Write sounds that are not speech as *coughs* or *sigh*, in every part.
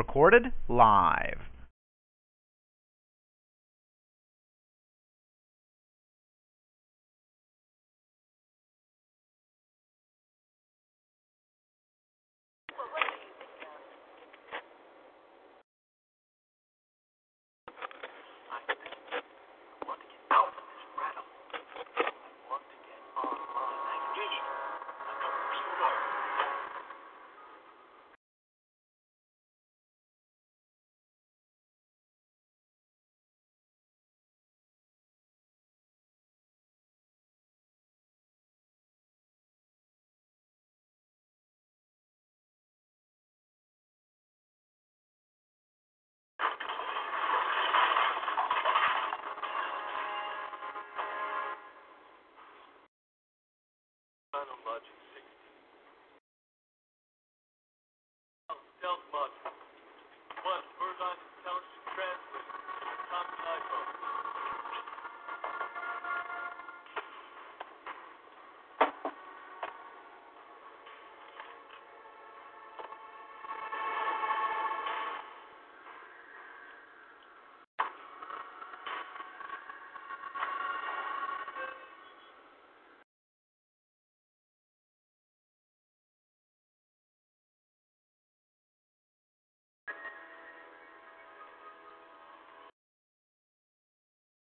Recorded live. Final Logic 60. Stealth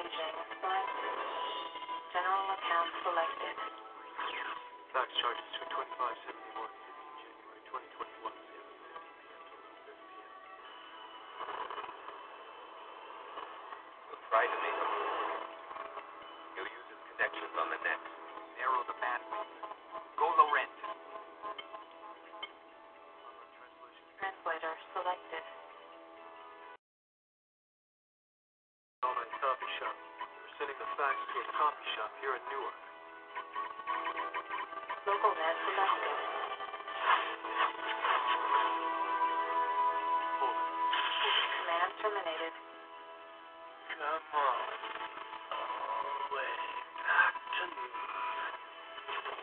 Selected. General account selected. Fax charges for 2571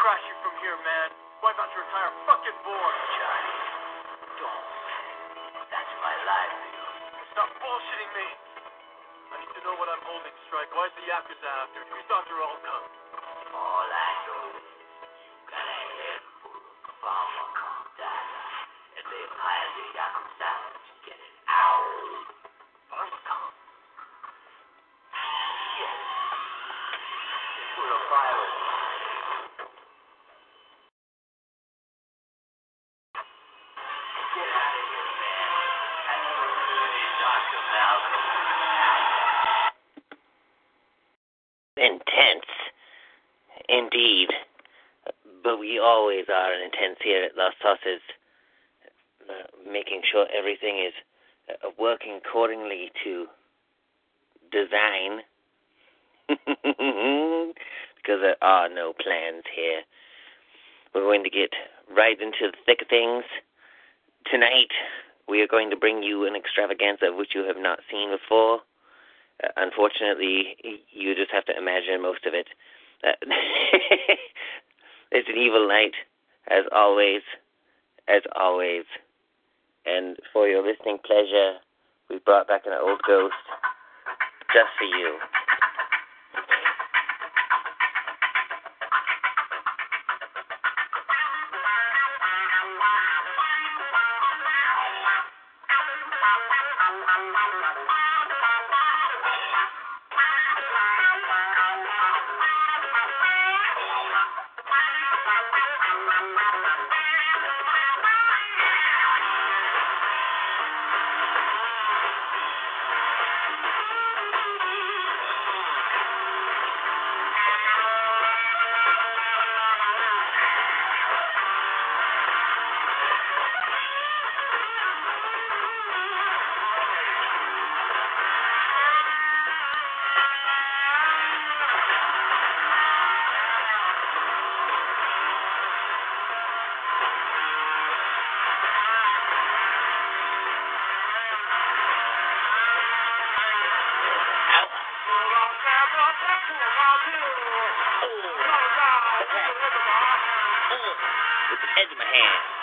crash you from here, man. Wipe out your entire fucking board. Johnny, don't. That's my livelihood. Stop bullshitting me. I need to know what I'm holding, Strike. Why's the Yakuza after? Who's Dr. Alcott? All I know is you got a handful of PharmaKom data, and they hired the Yakuza always are an intense here at Los Sauces, uh, making sure everything is uh, working accordingly to design. *laughs* because there are no plans here. We're going to get right into the thick of things. Tonight, we are going to bring you an extravaganza which you have not seen before. Uh, unfortunately, you just have to imagine most of it. Uh, *laughs* it's an evil night, as always, as always. And for your listening pleasure, we brought back an old ghost just for you. With the edge of my hand.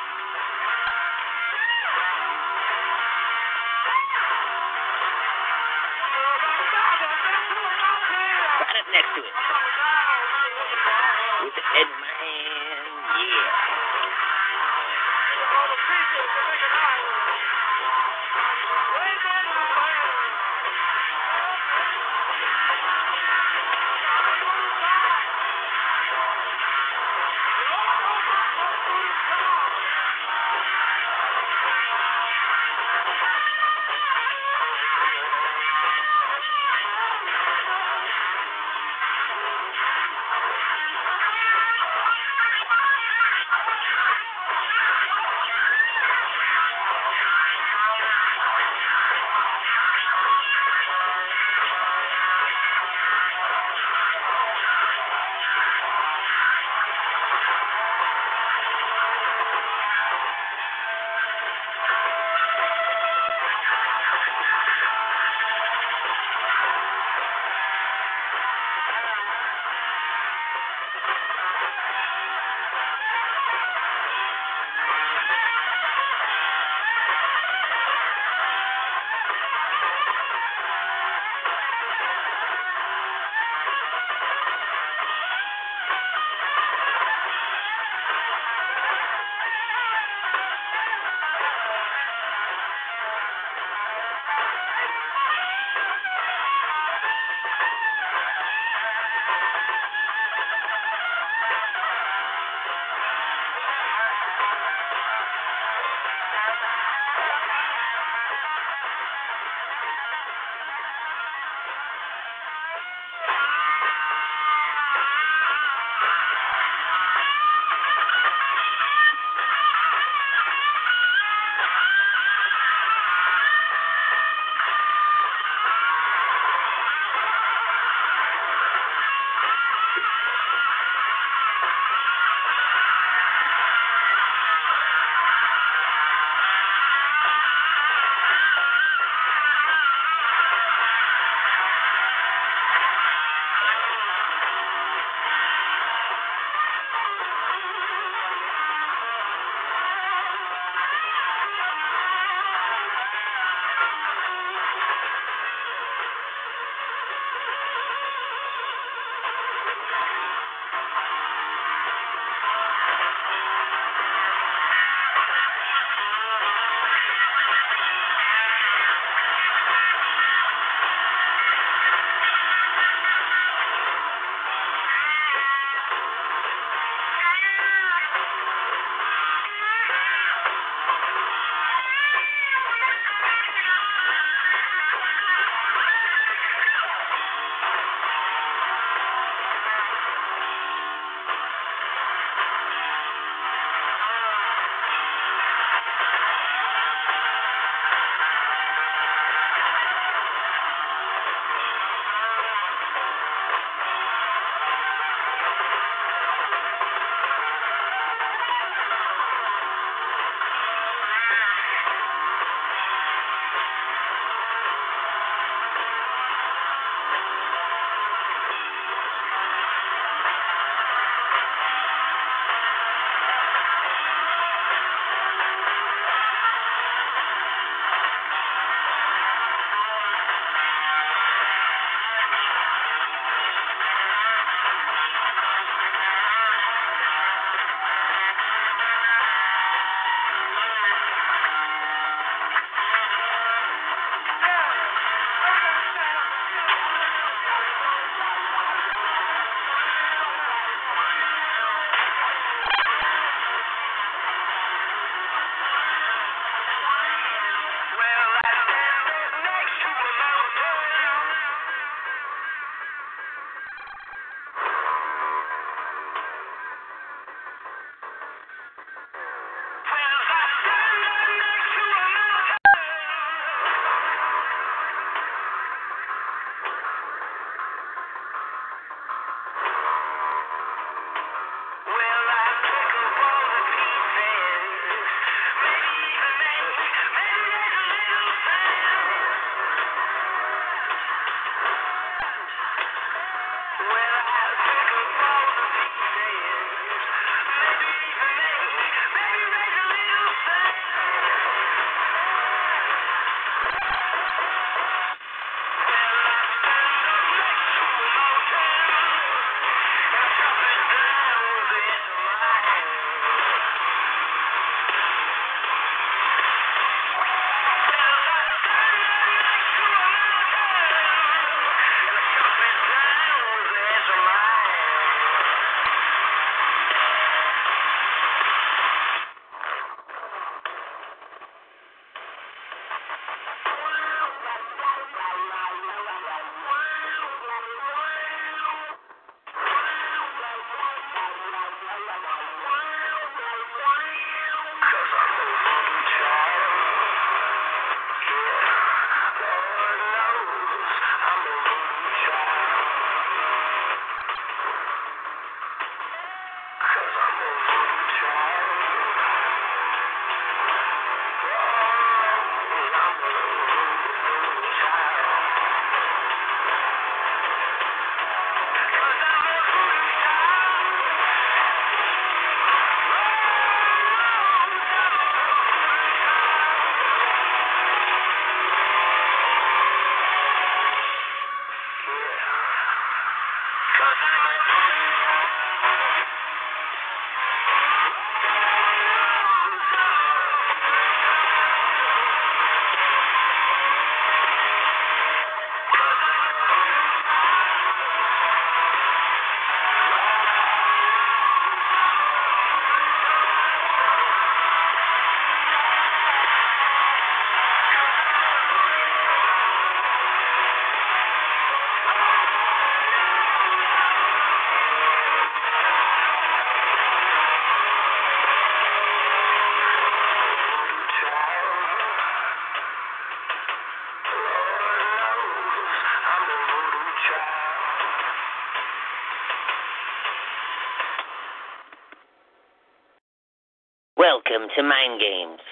To Mind Games.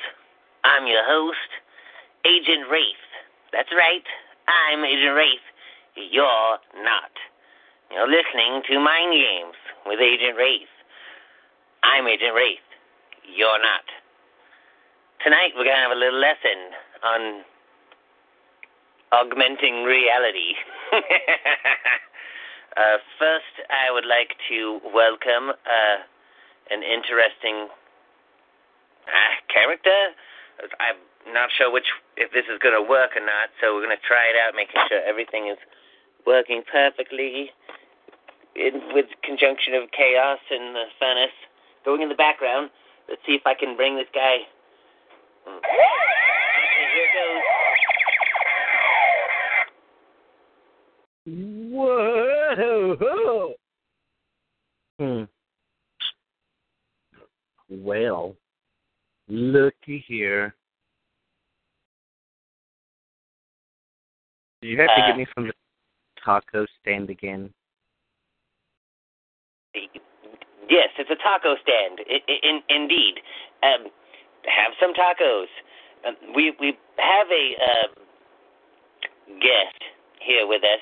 I'm your host, Agent Wraith. That's right, I'm Agent Wraith. You're not. You're listening to Mind Games with Agent Wraith. I'm Agent Wraith. You're not. Tonight we're going to have a little lesson on augmenting reality. *laughs* uh, first, I would like to welcome uh, an interesting uh, character. I'm not sure which if this is going to work or not, so we're going to try it out, making sure everything is working perfectly in with conjunction of chaos and the furnace going in the background. Let's see if I can bring this guy. Okay, here goes. Whoa! Hmm. Well, looky here. Do you have to Uh, get me from the taco stand again? Yes, it's a taco stand. In, indeed, um, have some tacos. Um, we we have a uh, guest here with us,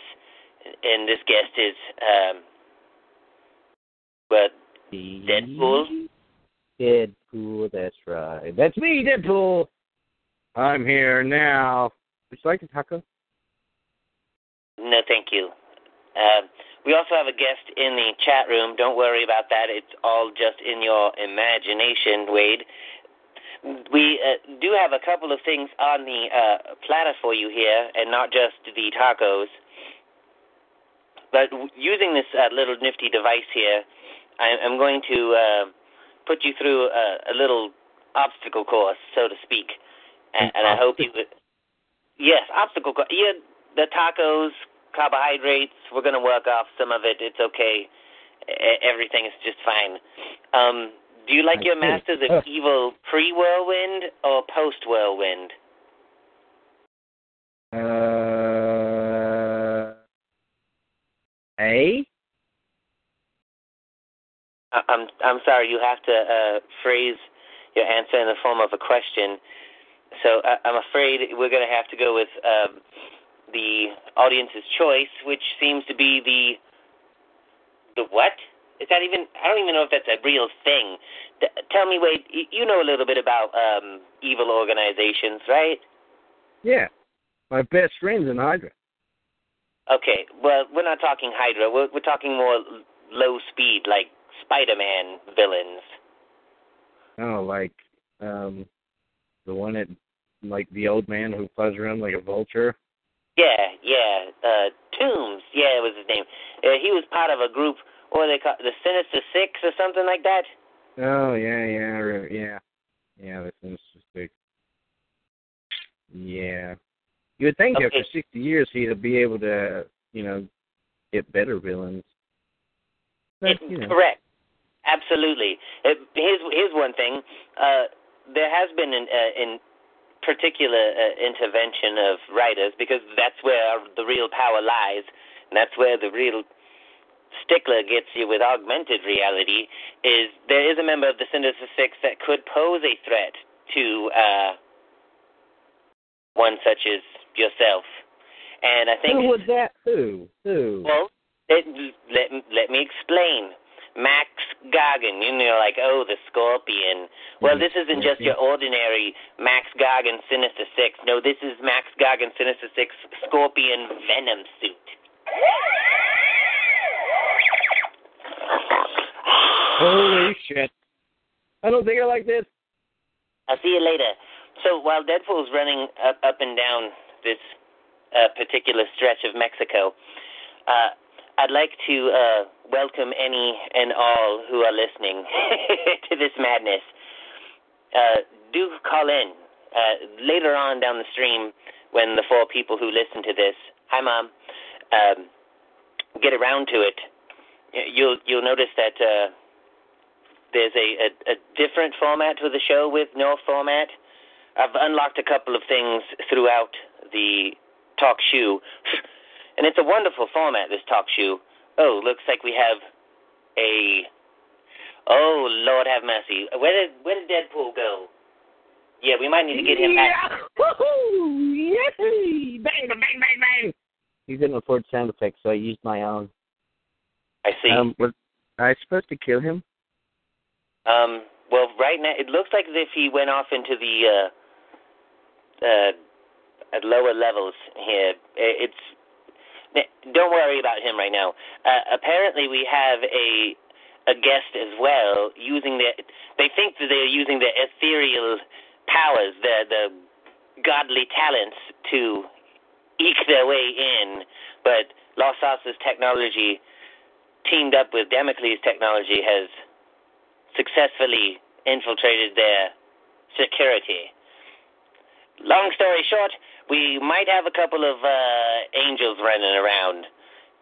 and this guest is um, but Deadpool? Deadpool, that's right. That's me, Deadpool. I'm here now. Would you like a taco? no, thank you. Um, we also have a guest in the chat room. Don't worry about that. It's all just in your imagination, Wade. We uh, do have a couple of things on the uh, platter for you here, and not just the tacos. But using this uh, little nifty device here, I, I'm going to uh, put you through a, a little obstacle course, so to speak. And, and I hope you. Yes, obstacle course. Yeah, the tacos, carbohydrates. We're going to work off some of it. It's okay. Everything is just fine. Um, do you like I your see. Masters Oh. of Evil pre-whirlwind or post-whirlwind? Uh, A? I'm I'm sorry. You have to uh, phrase your answer in the form of a question. So I, I'm afraid we're going to have to go with um, the audience's choice, which seems to be the the what? Is that even? I don't even know if that's a real thing. T- tell me, Wade. y- You know a little bit about um, evil organizations, right? Yeah. My best friend's in Hydra. Okay. Well, we're not talking Hydra. We're we're talking more low speed, like Spider-Man villains. Oh, like um the one that like the old man who flies around like a vulture. Yeah, yeah. Uh, Toomes, yeah, was his name. Uh, he was part of a group, what do they call the Sinister Six or something like that. Oh yeah, yeah, yeah, yeah. That's interesting. Yeah, you would think Okay. after sixty years he'd be able to, you know, get better villains. But, It- you know, Correct. Absolutely. Uh, here's here's one thing. Uh, there has been an uh, in particular uh, intervention of writers because that's where the real power lies, and that's where the real stickler gets you with augmented reality. Is there is a member of the Sinister Six that could pose a threat to uh, one such as yourself, and I think who would that? Who? Who? well, it, let let me explain. Max Gargan, you know, like oh, the Scorpion. Well, this isn't just your ordinary Max Gargan Sinister Six. No, this is Max Gargan Sinister Six Scorpion Venom suit. Holy shit. I don't think I like this. I'll see you later. So while Deadpool's running up, up and down this uh, particular stretch of Mexico, uh, I'd like to uh, welcome any and all who are listening *laughs* to this madness. Uh, do call in uh, later on down the stream when the four people who listen to this, hi mom, um, get around to it. You'll you'll notice that uh, there's a, a, a different format to the show with no format. I've unlocked a couple of things throughout the talk shoe, and it's a wonderful format. This talk show. Oh, looks like we have a. Oh Lord, have mercy. Where did where did Deadpool go? Yeah, we might need to get him back. Yeah. Woohoo! Yay! Bang, bang, bang, bang. You couldn't afford sound effects, so I used my own. I see. Um, was I supposed to kill him? Um, well, right now it looks like as if he went off into the uh, uh, at lower levels here. It's don't worry about him right now. Uh, apparently, we have a a guest as well using the. They think that they're using the ethereal powers, the the godly talents to eke their way in, but Los Sauce's technology teamed up with Damocles' technology has successfully infiltrated their security. Long story short, we might have a couple of uh, angels running around,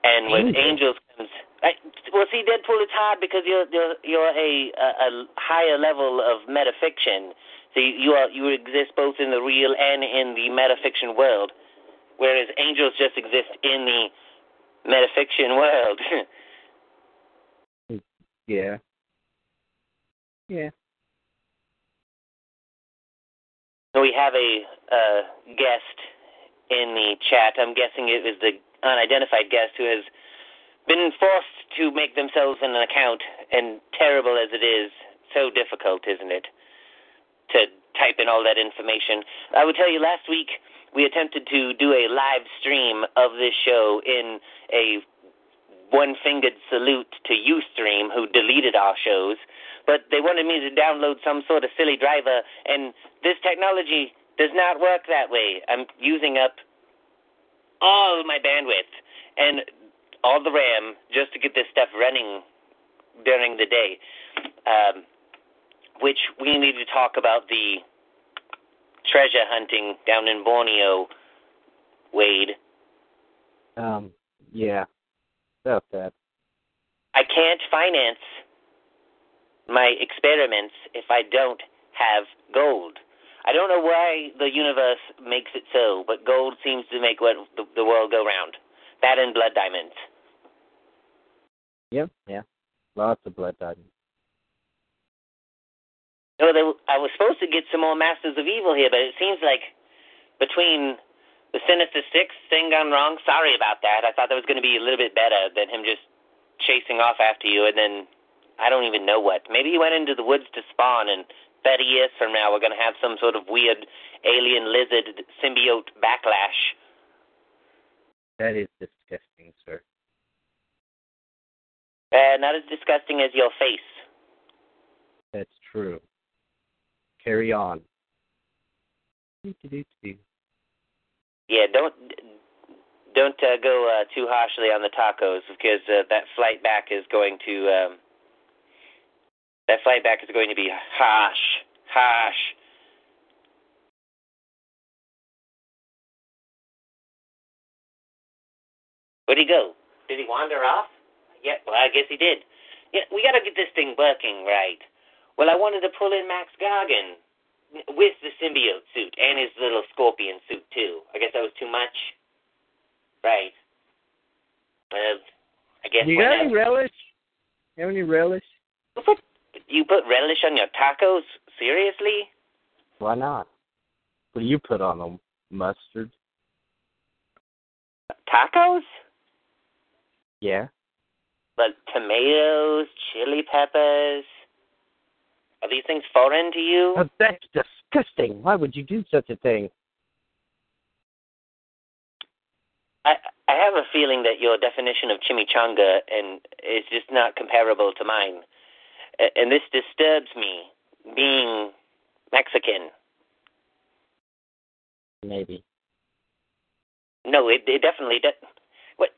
and with angels comes. I, well, see, Deadpool, it's hard because you're you're you're a, a a higher level of metafiction. So you you, are, you exist both in the real and in the metafiction world, whereas angels just exist in the metafiction world. *laughs* Yeah. Yeah. We have a uh, guest in the chat. I'm guessing it is the unidentified guest who has been forced to make themselves an account, and terrible as it is, so difficult, isn't it, to type in all that information. I would tell you last week we attempted to do a live stream of this show in a one fingered salute to Ustream, who deleted our shows, but they wanted me to download some sort of silly driver, and this technology does not work that way. I'm using up all my bandwidth and all the RAM just to get this stuff running during the day. Um, which we need to talk about the treasure hunting down in Borneo, Wade. Um. Yeah. About that. I can't finance my experiments if I don't have gold. I don't know why the universe makes it so, but gold seems to make what the, the world go round. That and blood diamonds. Yeah, Yeah. Lots of blood diamonds. No, they, I was supposed to get some more Masters of Evil here, but it seems like between the Sinister Six thing gone wrong. Sorry about that. I thought that was going to be a little bit better than him just chasing off after you, and then I don't even know what. Maybe he went into the woods to spawn, and 30 years from now we're going to have some sort of weird alien lizard symbiote backlash. That is disgusting, sir. Uh, not as disgusting as your face. That's true. Carry on. Do-do-do-do. Yeah, don't don't uh, go uh, too harshly on the tacos because uh, that flight back is going to um, that flight back is going to be harsh, harsh. Where'd he go? Did he wander off? Yeah, well, I guess he did. Yeah, we got to get this thing working right. Well, I wanted to pull in Max Gargan with the symbiote suit and his little scorpion suit too. I guess that was too much. Right. Well, I guess You got any relish? You have any relish? You put, you put relish on your tacos? Seriously? Why not? What do you put on them? Mustard? Tacos? Yeah. But tomatoes, chili peppers. Are these things foreign to you? Oh, that's disgusting. Why would you do such a thing? I I have a feeling that your definition of chimichanga and is just not comparable to mine. And this disturbs me, being Mexican. Maybe. No, it, it definitely does. What?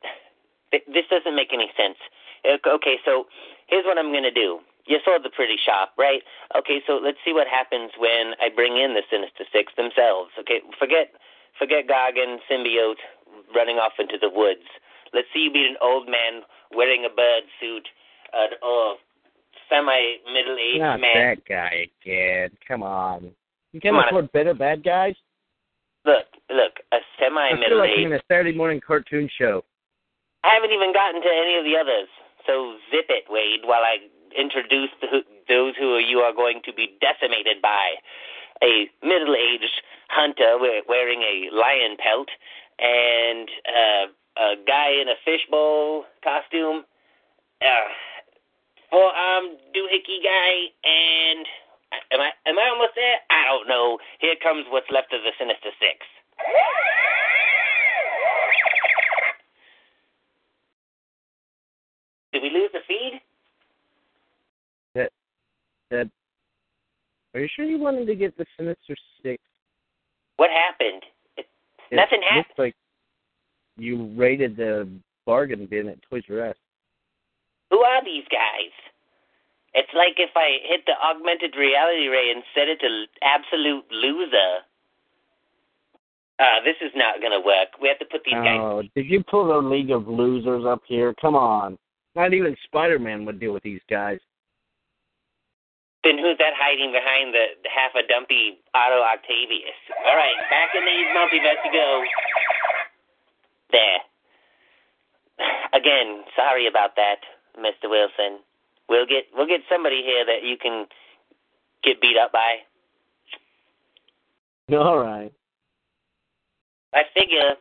This doesn't make any sense. Okay, so here's what I'm going to do. You saw the pretty shop, right? Okay, so let's see what happens when I bring in the Sinister Six themselves. Okay, forget forget Gargan, symbiote, running off into the woods. Let's see you beat an old man wearing a bird suit, uh, or semi middle aged man. Not that guy again. Come on. You can Come on. afford better bad guys? Look, look, a semi middle like I'm aged. in a Saturday morning cartoon show. I haven't even gotten to any of the others. So zip it, Wade, while I introduce the, those who you are going to be decimated by. A middle-aged hunter wearing a lion pelt and uh, a guy in a fishbowl costume, uh, four-armed doohickey guy, and am I am I almost there? I don't know. Here comes what's left of the Sinister Six. Did we lose the feed? That, are you sure you wanted to get the Sinister Six? What happened? It, It Nothing looks like you raided the bargain bin at Toys R Us. who are these guys? It's like if I hit the augmented reality ray and set it to absolute loser. Uh, this is not going to work. We have to put these guys. Oh, did you pull the League of Losers up here? Come on. Not even Spider Man would deal with these guys. Then who's that hiding behind the, the half a dumpy Otto Octavius? All right, back in these multiverse you go. There. Again, sorry about that, Mr. Wilson. We'll get we'll get somebody here that you can get beat up by. *laughs* All right. I figure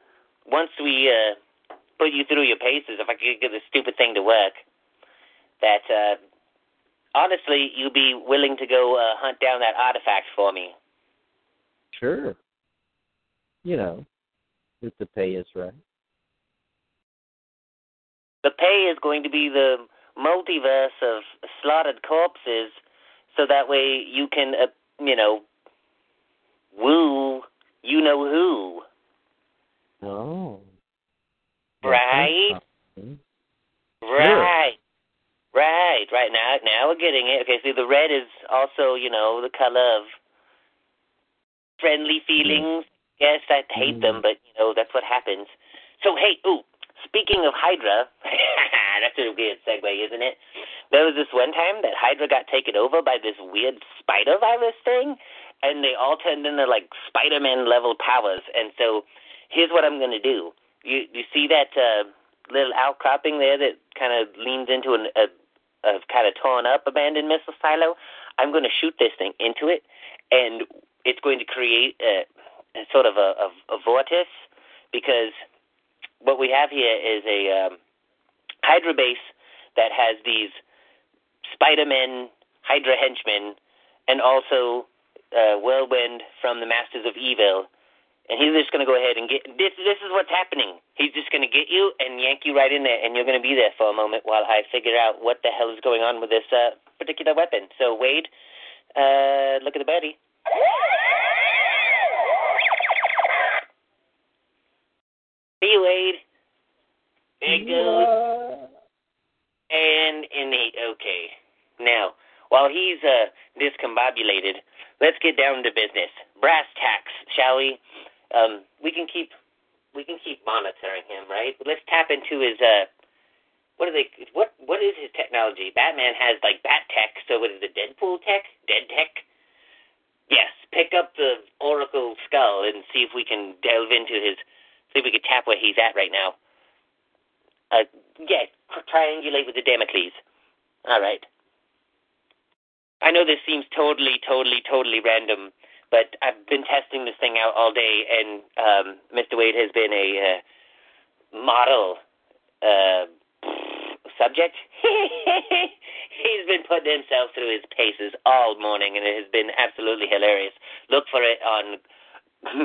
once we uh, put you through your paces, if I could get this stupid thing to work, that uh, honestly you'd be willing to go uh, hunt down that artifact for me. Sure. You know, if the pay is right. The pay is going to be the multiverse of slaughtered corpses, so that way you can, uh, you know, woo you know who, Oh. right? Right. Right, right. Now now we're getting it. Okay, see the red is also, you know, the color of friendly feelings. Yes, I hate them, but you know, that's what happens. So hey, ooh, speaking of Hydra, *laughs* that's a weird segue, isn't it? There was this one time that Hydra got taken over by this weird spider virus thing, and they all turned into like Spider-Man level powers. And so, here's what I'm gonna do. You you see that uh, little outcropping there that kind of leans into an, a a kind of torn up abandoned missile silo? I'm going to shoot this thing into it, and it's going to create a, a sort of a, a, a vortex because what we have here is a um, Hydra base that has these Spider-Men, Hydra henchmen, and also uh, Whirlwind from the Masters of Evil. And he's just going to go ahead and get this. This is what's happening. He's just going to get you and yank you right in there, and you're going to be there for a moment while I figure out what the hell is going on with this uh, particular weapon. So Wade, uh, look at the birdie. See you, Wade. There it goes. And innate. Okay. Now, while he's uh, discombobulated, let's get down to business. Brass tacks, shall we? Um, we can keep we can keep monitoring him, right? Let's tap into his uh, what are they? What what is his technology? Batman has like bat tech. So what is it? Deadpool tech? Dead tech? Yes. Pick up the Oracle skull and see if we can delve into his. See if we can tap where he's at right now. Uh, yeah. Triangulate with the Damocles. All right. I know this seems totally, totally, totally random, but I've been testing this thing out all day, and um, Mr. Wade has been a uh, model uh, subject. *laughs* He's been putting himself through his paces all morning, and it has been absolutely hilarious. Look for it on *laughs*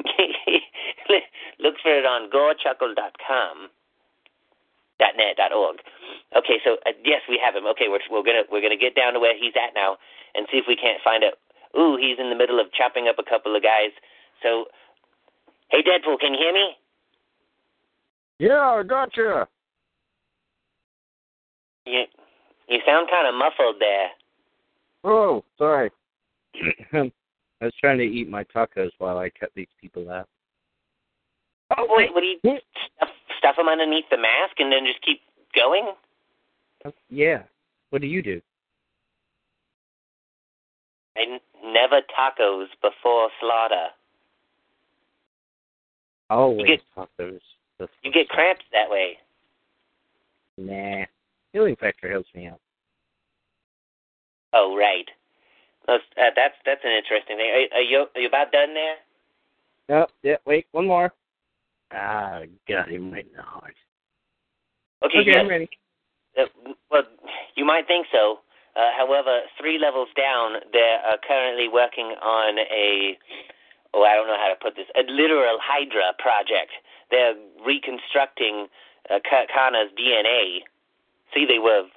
look for it on gorechuckle.com. net dot org. Okay, so uh, yes, we have him. Okay, we're we're gonna we're gonna get down to where he's at now and see if we can't find out. Ooh, he's in the middle of chopping up a couple of guys. So, hey, Deadpool, can you hear me? Yeah, I gotcha. You you sound kind of muffled there. Oh, sorry. *clears throat* I was trying to eat my tacos while I cut these people out. Oh, wait, what do you stuff, stuff them underneath the mask and then just keep going? Yeah. What do you do? I never tacos before slaughter. Always get- tacos. That's You get cramps that way. Nah. Healing factor helps me out. Oh, right. That's uh, that's that's an interesting thing. Are, are you are you about done there? Oh, yeah, wait, one more. Ah, got him right in the heart. Okay, Okay, yes. I'm ready. Uh, well, you might think so. Uh, however, three levels down, they're uh, currently working on a, oh, I don't know how to put this, a literal Hydra project. They're reconstructing uh, Kana's DNA. See, they were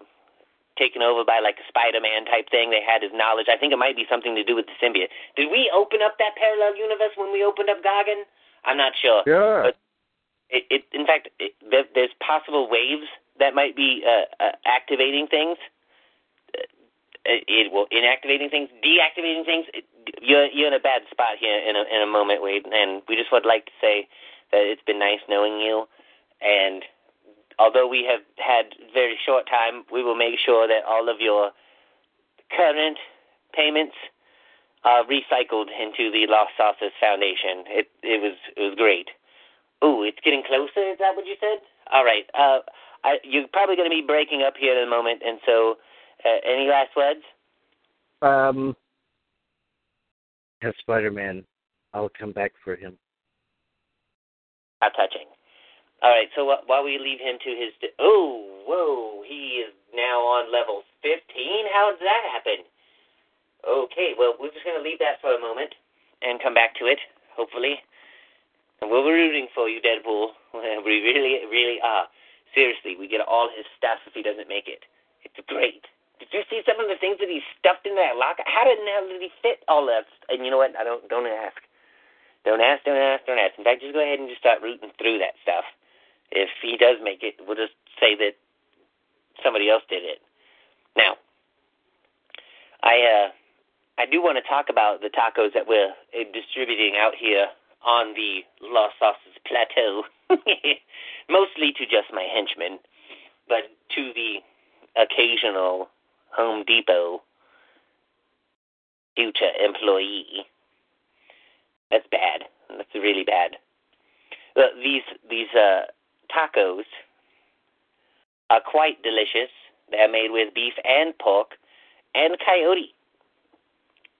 taken over by like a Spider-Man type thing. They had his knowledge. I think it might be something to do with the symbiote. Did we open up that parallel universe when we opened up Gargan? I'm not sure. Yeah. But it, it in fact, it, there, there's possible waves that might be uh, uh, activating things. It will inactivating things, deactivating things. You're you're in a bad spot here in a in a moment, Wade, and we just would like to say that it's been nice knowing you, and although we have had very short time, we will make sure that all of your current payments are recycled into the Lost Sauces Foundation. It it was it was great. Ooh, it's getting closer. Is that what you said? All right. Uh, I, you're probably going to be breaking up here in a moment, and so uh, any last words? Um, have Spider-Man. I'll come back for him. How touching. All right, so wh- while we leave him to his. De- oh, whoa, he is now on level 15? How did that happen? Okay, well, we're just going to leave that for a moment and come back to it, hopefully. And we're rooting for you, Deadpool. *laughs* We really, really are. Seriously, we get all his stuff if he doesn't make it. It's great. Did you see some of the things that he stuffed in that locker? How did hell did he fit all that? And you know what? I don't don't ask. Don't ask. Don't ask. Don't ask. In fact, just go ahead and just start rooting through that stuff. If he does make it, we'll just say that somebody else did it. Now, I uh, I do want to talk about the tacos that we're uh, distributing out here on the Los Sauces Plateau, *laughs* mostly to just my henchmen, but to the occasional Home Depot future employee. That's bad. That's really bad. Uh, these these uh, tacos are quite delicious. They're made with beef and pork and coyote.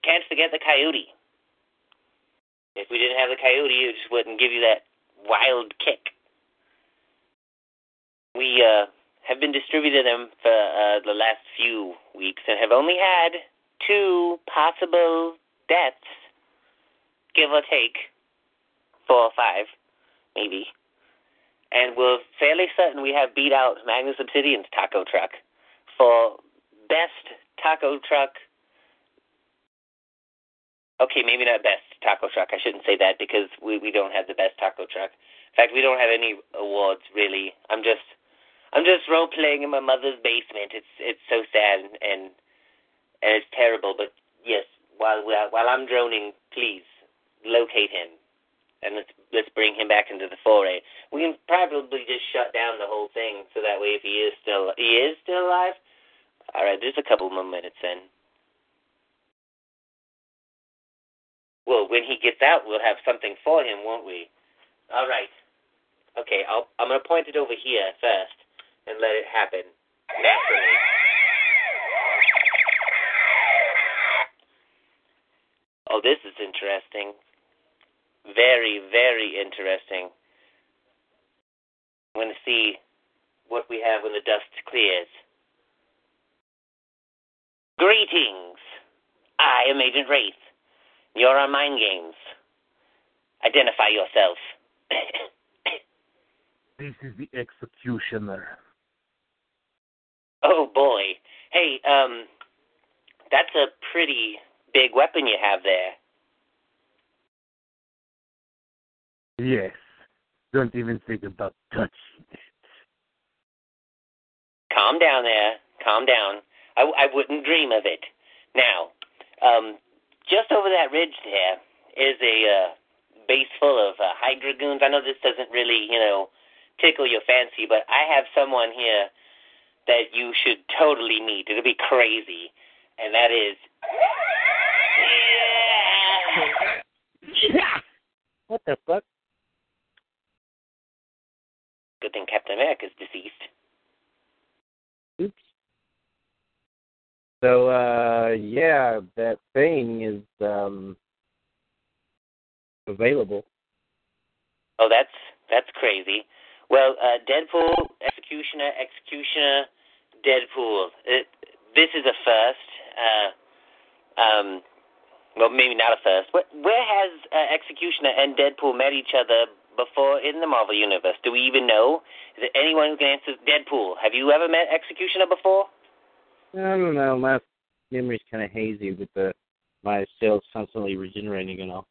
Can't forget the coyote. If we didn't have the coyote, it just wouldn't give you that wild kick. We uh, have been distributing them for uh, the last few weeks and have only had two possible deaths, give or take four or five, maybe. And we're fairly certain we have beat out Magnus Obsidian's taco truck for best taco truck. Okay, maybe not best taco truck. I shouldn't say that because we we don't have the best taco truck. In fact, we don't have any awards really. I'm just I'm just role playing in my mother's basement. It's it's so sad and and, it's terrible. But yes, while while I'm droning, please locate him and let's let's bring him back into the foray. We can probably just shut down the whole thing so that way if he is still he is still alive. All right, just a couple more minutes then. Well, when he gets out, we'll have something for him, won't we? All right. Okay, I'll, I'm going to point it over here first let it happen naturally. Oh, this is interesting. Very, very interesting. I'm going to see what we have when the dust clears. Greetings. I am Agent Wraith. You're on Mind Games. Identify yourself. *coughs* This is the executioner. Oh boy. Hey, um, that's a pretty big weapon you have there. Yes. Don't even think about touching it. Calm down there. Calm down. I, I wouldn't dream of it. Now, um, just over that ridge there is a uh, base full of uh, hydragoons. I know this doesn't really, you know, tickle your fancy, but I have someone here that you should totally meet. It'll be crazy, and that is. Yeah. What the fuck? Good thing Captain America's deceased. Oops. So, uh, yeah, that thing is um available. Oh, that's that's crazy. Well, uh, Deadpool, Executioner, Executioner, Deadpool. It, this is a first. Uh, um, well, maybe not a first. Where, where has uh, Executioner and Deadpool met each other before in the Marvel Universe? Do we even know? Is there anyone who can answer Deadpool? Have you ever met Executioner before? I don't know. My memory's kind of hazy with the my cells constantly regenerating and all.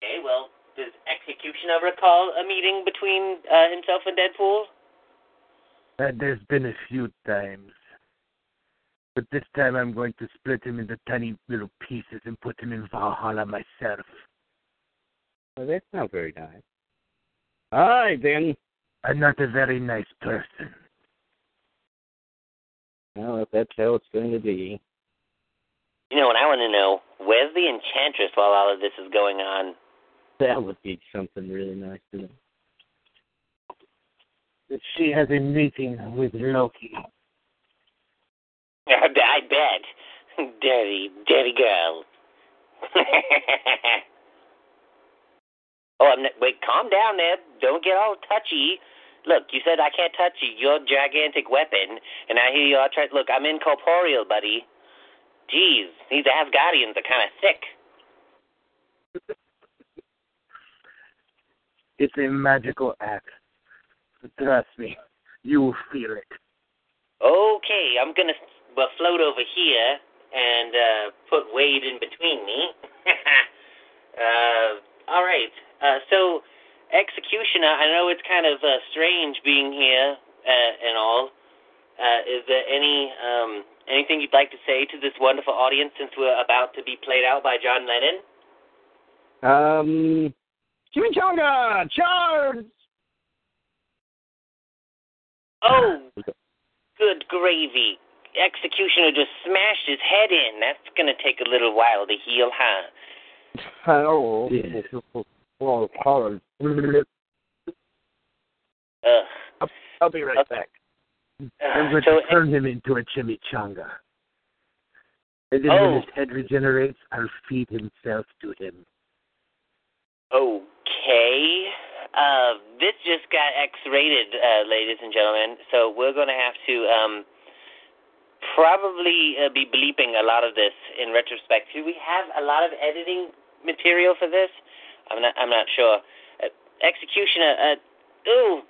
Okay, well, does Executioner recall a meeting between uh, himself and Deadpool? Uh, there's been a few times. But this time I'm going to split him into tiny little pieces and put him in Valhalla myself. Well, that's not very nice. All right, then. I'm not a very nice person. Well, if that's how it's going to be. You know, and I want to know where's the Enchantress while all of this is going on? *laughs* That would be something really nice to know. She has a meeting with Loki. I bet. Dirty, dirty girl. *laughs* oh, I'm not, wait, calm down, Ned. Don't get all touchy. Look, you said I can't touch you. Your gigantic weapon, and I hear you all try. Look, I'm incorporeal, buddy. Jeez, these Asgardians are kind of thick. It's a magical act. Trust me, you will feel it. Okay, I'm gonna well, float over here and uh, put Wade in between me. *laughs* uh, all right. Uh, so, Executioner, I know it's kind of uh, strange being here uh, and all. Uh, is there any um, anything you'd like to say to this wonderful audience since we're about to be played out by John Lennon? Um, Chimichanga, charge! Oh, good gravy. Executioner just smashed his head in. That's going to take a little while to heal, huh? Oh, Yes. oh, hard. Ugh. I'll be right back. I'm Uh, going so, to turn him into a chimichanga. And then Oh. when his head regenerates, I'll feed himself to him. okay. Uh, this just got X-rated, uh, ladies and gentlemen. So we're going to have to um, probably uh, be bleeping a lot of this in retrospect. Do we have a lot of editing material for this? I'm not. I'm not sure. Uh, Executioner. Uh, ooh.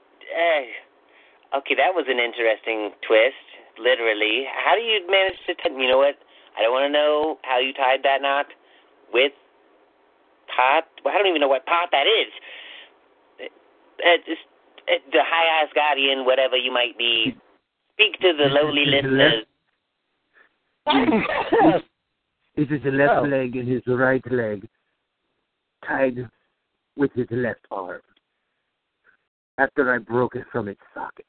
Okay, that was an interesting twist. Literally, how do you manage to? T- you know what? I don't want to know how you tied that knot with pot. Well, I don't even know what pot that is. Uh, just, uh, the high Asgardian, whatever you might be. Speak to the lowly listeners. It is the left Oh. leg and his right leg tied with his left arm. After I broke it from its socket.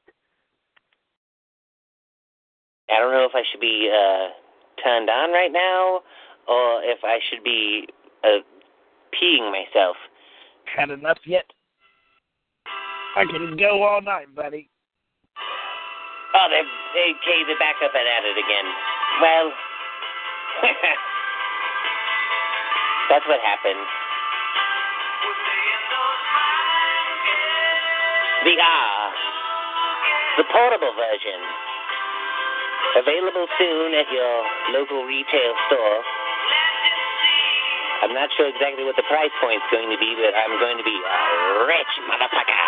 I don't know if I should be uh, turned on right now or if I should be uh, peeing myself. Had enough yet? I can go all night, buddy. Oh, they're, they, okay, they're back up and at it again. Well, *laughs* that's what happened. The R, the portable version, available soon at your local retail store. I'm not sure exactly what the price point's going to be, but I'm going to be a rich motherfucker.